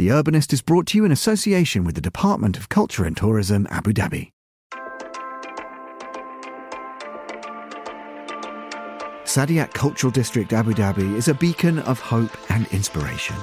The Urbanist is brought to you in association with the Department of Culture and Tourism, Abu Dhabi. Saadiyat Cultural District Abu Dhabi is a beacon of hope and inspiration.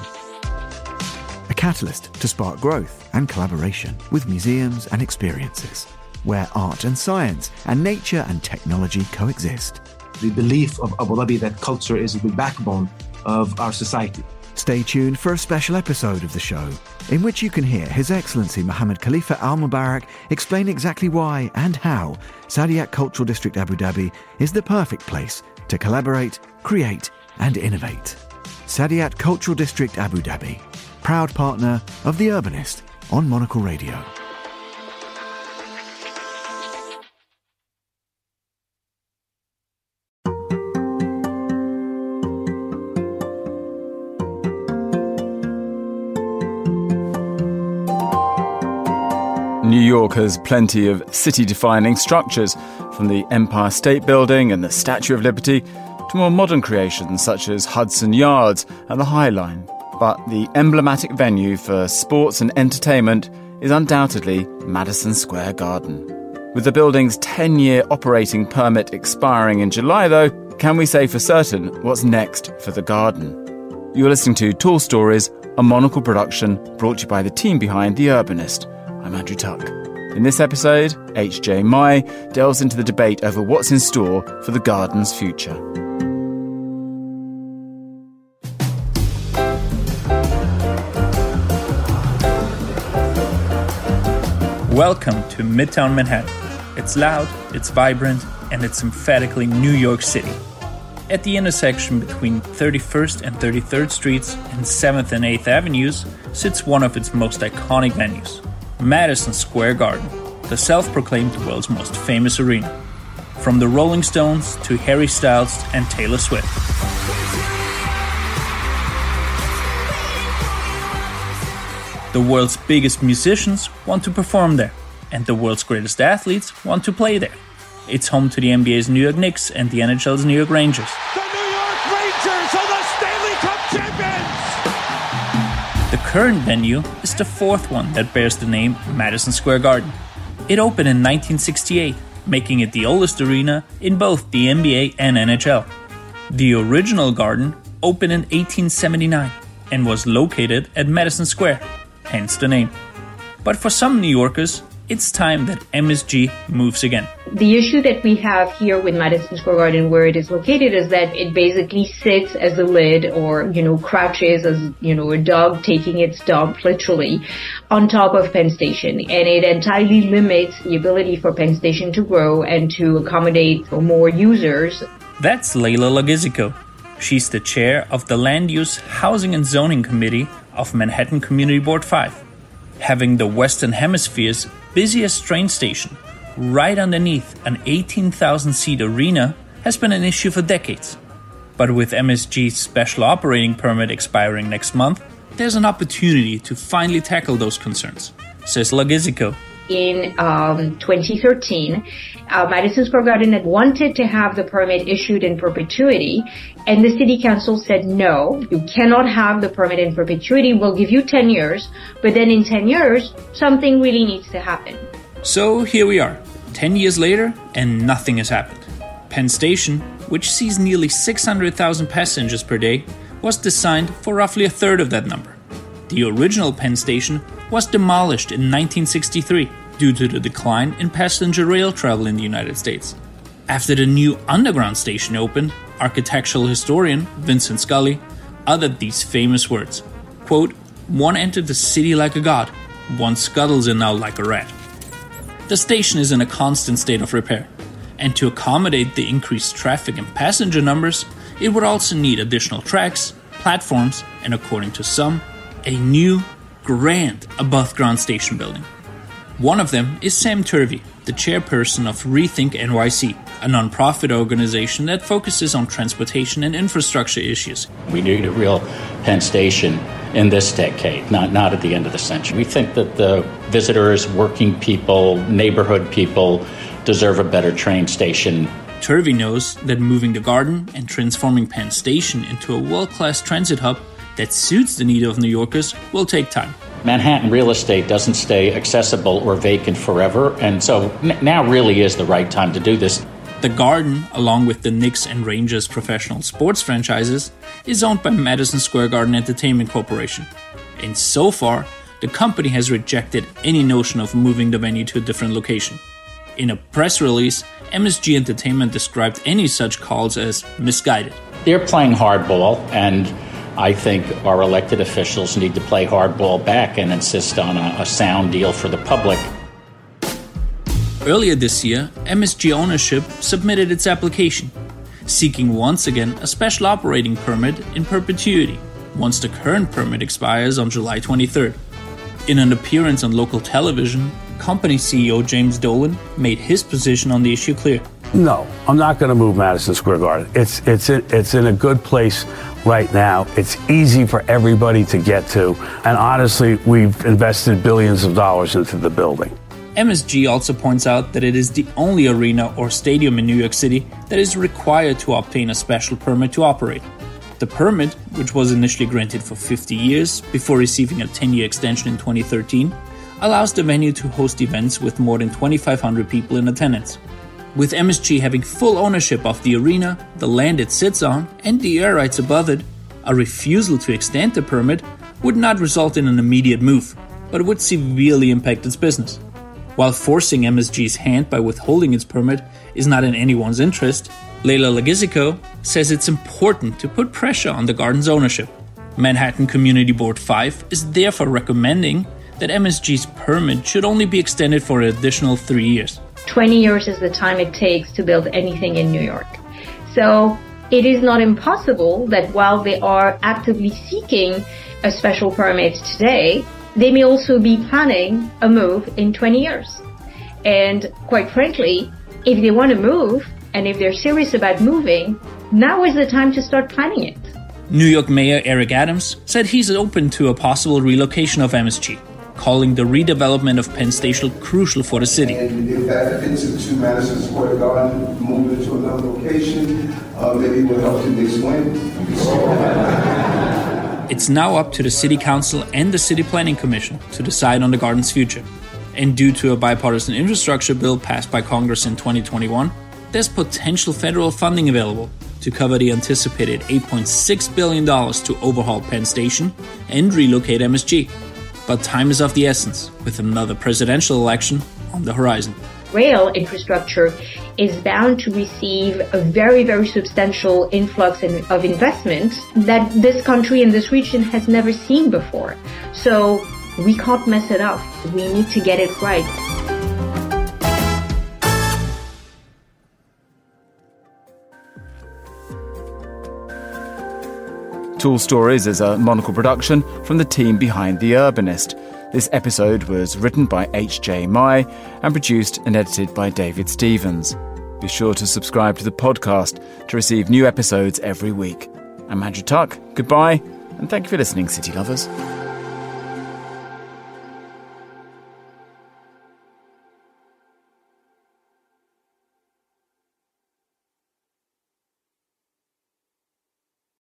A catalyst to spark growth and collaboration with museums and experiences, where art and science and nature and technology coexist. The belief of Abu Dhabi that culture is the backbone of our society. Stay tuned for a special episode of the show, in which you can hear His Excellency Mohammed Khalifa Al Mubarak explain exactly why and how Saadiyat Cultural District Abu Dhabi is the perfect place to collaborate, create, and innovate. Saadiyat Cultural District Abu Dhabi, proud partner of The Urbanist on Monocle Radio. York has plenty of city defining structures, from the Empire State Building and the Statue of Liberty to more modern creations such as Hudson Yards and the High Line. But the emblematic venue for sports and entertainment is undoubtedly Madison Square Garden. With the building's 10 year operating permit expiring in July, though, can we say for certain what's next for the garden? You're listening to Tall Stories, a monocle production brought to you by the team behind The Urbanist. I'm Andrew Tuck. In this episode, H.J. Mai delves into the debate over what's in store for the garden's future. Welcome to Midtown Manhattan. It's loud, it's vibrant, and it's emphatically New York City. At the intersection between 31st and 33rd Streets and 7th and 8th Avenues sits one of its most iconic venues, Madison Square Garden, the self proclaimed world's most famous arena. From the Rolling Stones to Harry Styles and Taylor Swift. The world's biggest musicians want to perform there, and the world's greatest athletes want to play there. It's home to the NBA's New York Knicks and the NHL's New York Rangers. Current venue is the fourth one that bears the name Madison Square Garden. It opened in 1968, making it the oldest arena in both the NBA and NHL. The original garden opened in 1879 and was located at Madison Square, hence the name. But for some New Yorkers, it's time that MSG moves again. The issue that we have here with Madison Square Garden where it is located is that it basically sits as a lid or, you know, crouches as, you know, a dog taking its dump literally on top of Penn Station. And it entirely limits the ability for Penn Station to grow and to accommodate more users. That's Layla Law-Gisiko. She's the chair of the Land Use, Housing and Zoning Committee of Manhattan Community Board 5. Having the Western Hemisphere's busiest train station right underneath an 18,000 seat arena has been an issue for decades. But with MSG's special operating permit expiring next month, there's an opportunity to finally tackle those concerns, says Law-Gisiko. In um, 2013, uh, Madison Square Garden had wanted to have the permit issued in perpetuity, and the city council said, no, you cannot have the permit in perpetuity. We'll give you 10 years, but then in 10 years, something really needs to happen. So here we are, 10 years later, and nothing has happened. Penn Station, which sees nearly 600,000 passengers per day, was designed for roughly a third of that number. The original Penn Station was demolished in 1963 due to the decline in passenger rail travel in the United States. After the new underground station opened, architectural historian Vincent Scully uttered these famous words quote, One entered the city like a god, one scuttles in now like a rat. The station is in a constant state of repair, and to accommodate the increased traffic and passenger numbers, it would also need additional tracks, platforms, and according to some, a new, grand above ground station building. One of them is Sam Turvey, the chairperson of Rethink NYC, a nonprofit organization that focuses on transportation and infrastructure issues. We need a real Penn Station in this decade, not, not at the end of the century. We think that the visitors, working people, neighborhood people deserve a better train station. Turvey knows that moving the garden and transforming Penn Station into a world class transit hub that suits the need of New Yorkers will take time. Manhattan real estate doesn't stay accessible or vacant forever, and so n- now really is the right time to do this. The Garden, along with the Knicks and Rangers professional sports franchises, is owned by Madison Square Garden Entertainment Corporation. And so far, the company has rejected any notion of moving the venue to a different location. In a press release, MSG Entertainment described any such calls as misguided. They're playing hardball, and I think our elected officials need to play hardball back and insist on a, a sound deal for the public. Earlier this year, MSG ownership submitted its application, seeking once again a special operating permit in perpetuity once the current permit expires on July 23rd. In an appearance on local television, company CEO James Dolan made his position on the issue clear. No, I'm not going to move Madison Square Garden. It's it's it's in a good place right now. It's easy for everybody to get to, and honestly, we've invested billions of dollars into the building. MSG also points out that it is the only arena or stadium in New York City that is required to obtain a special permit to operate. The permit, which was initially granted for 50 years before receiving a 10 year extension in 2013, allows the venue to host events with more than 2,500 people in attendance. With MSG having full ownership of the arena, the land it sits on, and the air rights above it, a refusal to extend the permit would not result in an immediate move, but would severely impact its business. While forcing MSG's hand by withholding its permit is not in anyone's interest, Layla Law-Gisiko says it's important to put pressure on the garden's ownership. Manhattan Community Board 5 is therefore recommending that MSG's permit should only be extended for an additional three years. 20 years is the time it takes to build anything in New York. So it is not impossible that while they are actively seeking a special permit today, they may also be planning a move in 20 years. And quite frankly, if they want to move, and if they're serious about moving, now is the time to start planning it. New York Mayor Eric Adams said he's open to a possible relocation of MSG, calling the redevelopment of Penn Station crucial for the city. And if that fits into Madison Square Garden, move it to another location, uh, maybe we'll help the Knicks win. It's now up to the City Council and the City Planning Commission to decide on the garden's future. And due to a bipartisan infrastructure bill passed by Congress in 2021, there's potential federal funding available to cover the anticipated $8.6 billion to overhaul Penn Station and relocate MSG. But time is of the essence, with another presidential election on the horizon. Rail infrastructure is bound to receive a very, very substantial influx of investment that this country and this region has never seen before. So we can't mess it up. We need to get it right. Tall Stories is a monocle production from the team behind The Urbanist. This episode was written by H.J. Mai and produced and edited by David Stevens. Be sure to subscribe to the podcast to receive new episodes every week. I'm Andrew Tuck. Goodbye, and thank you for listening, City Lovers.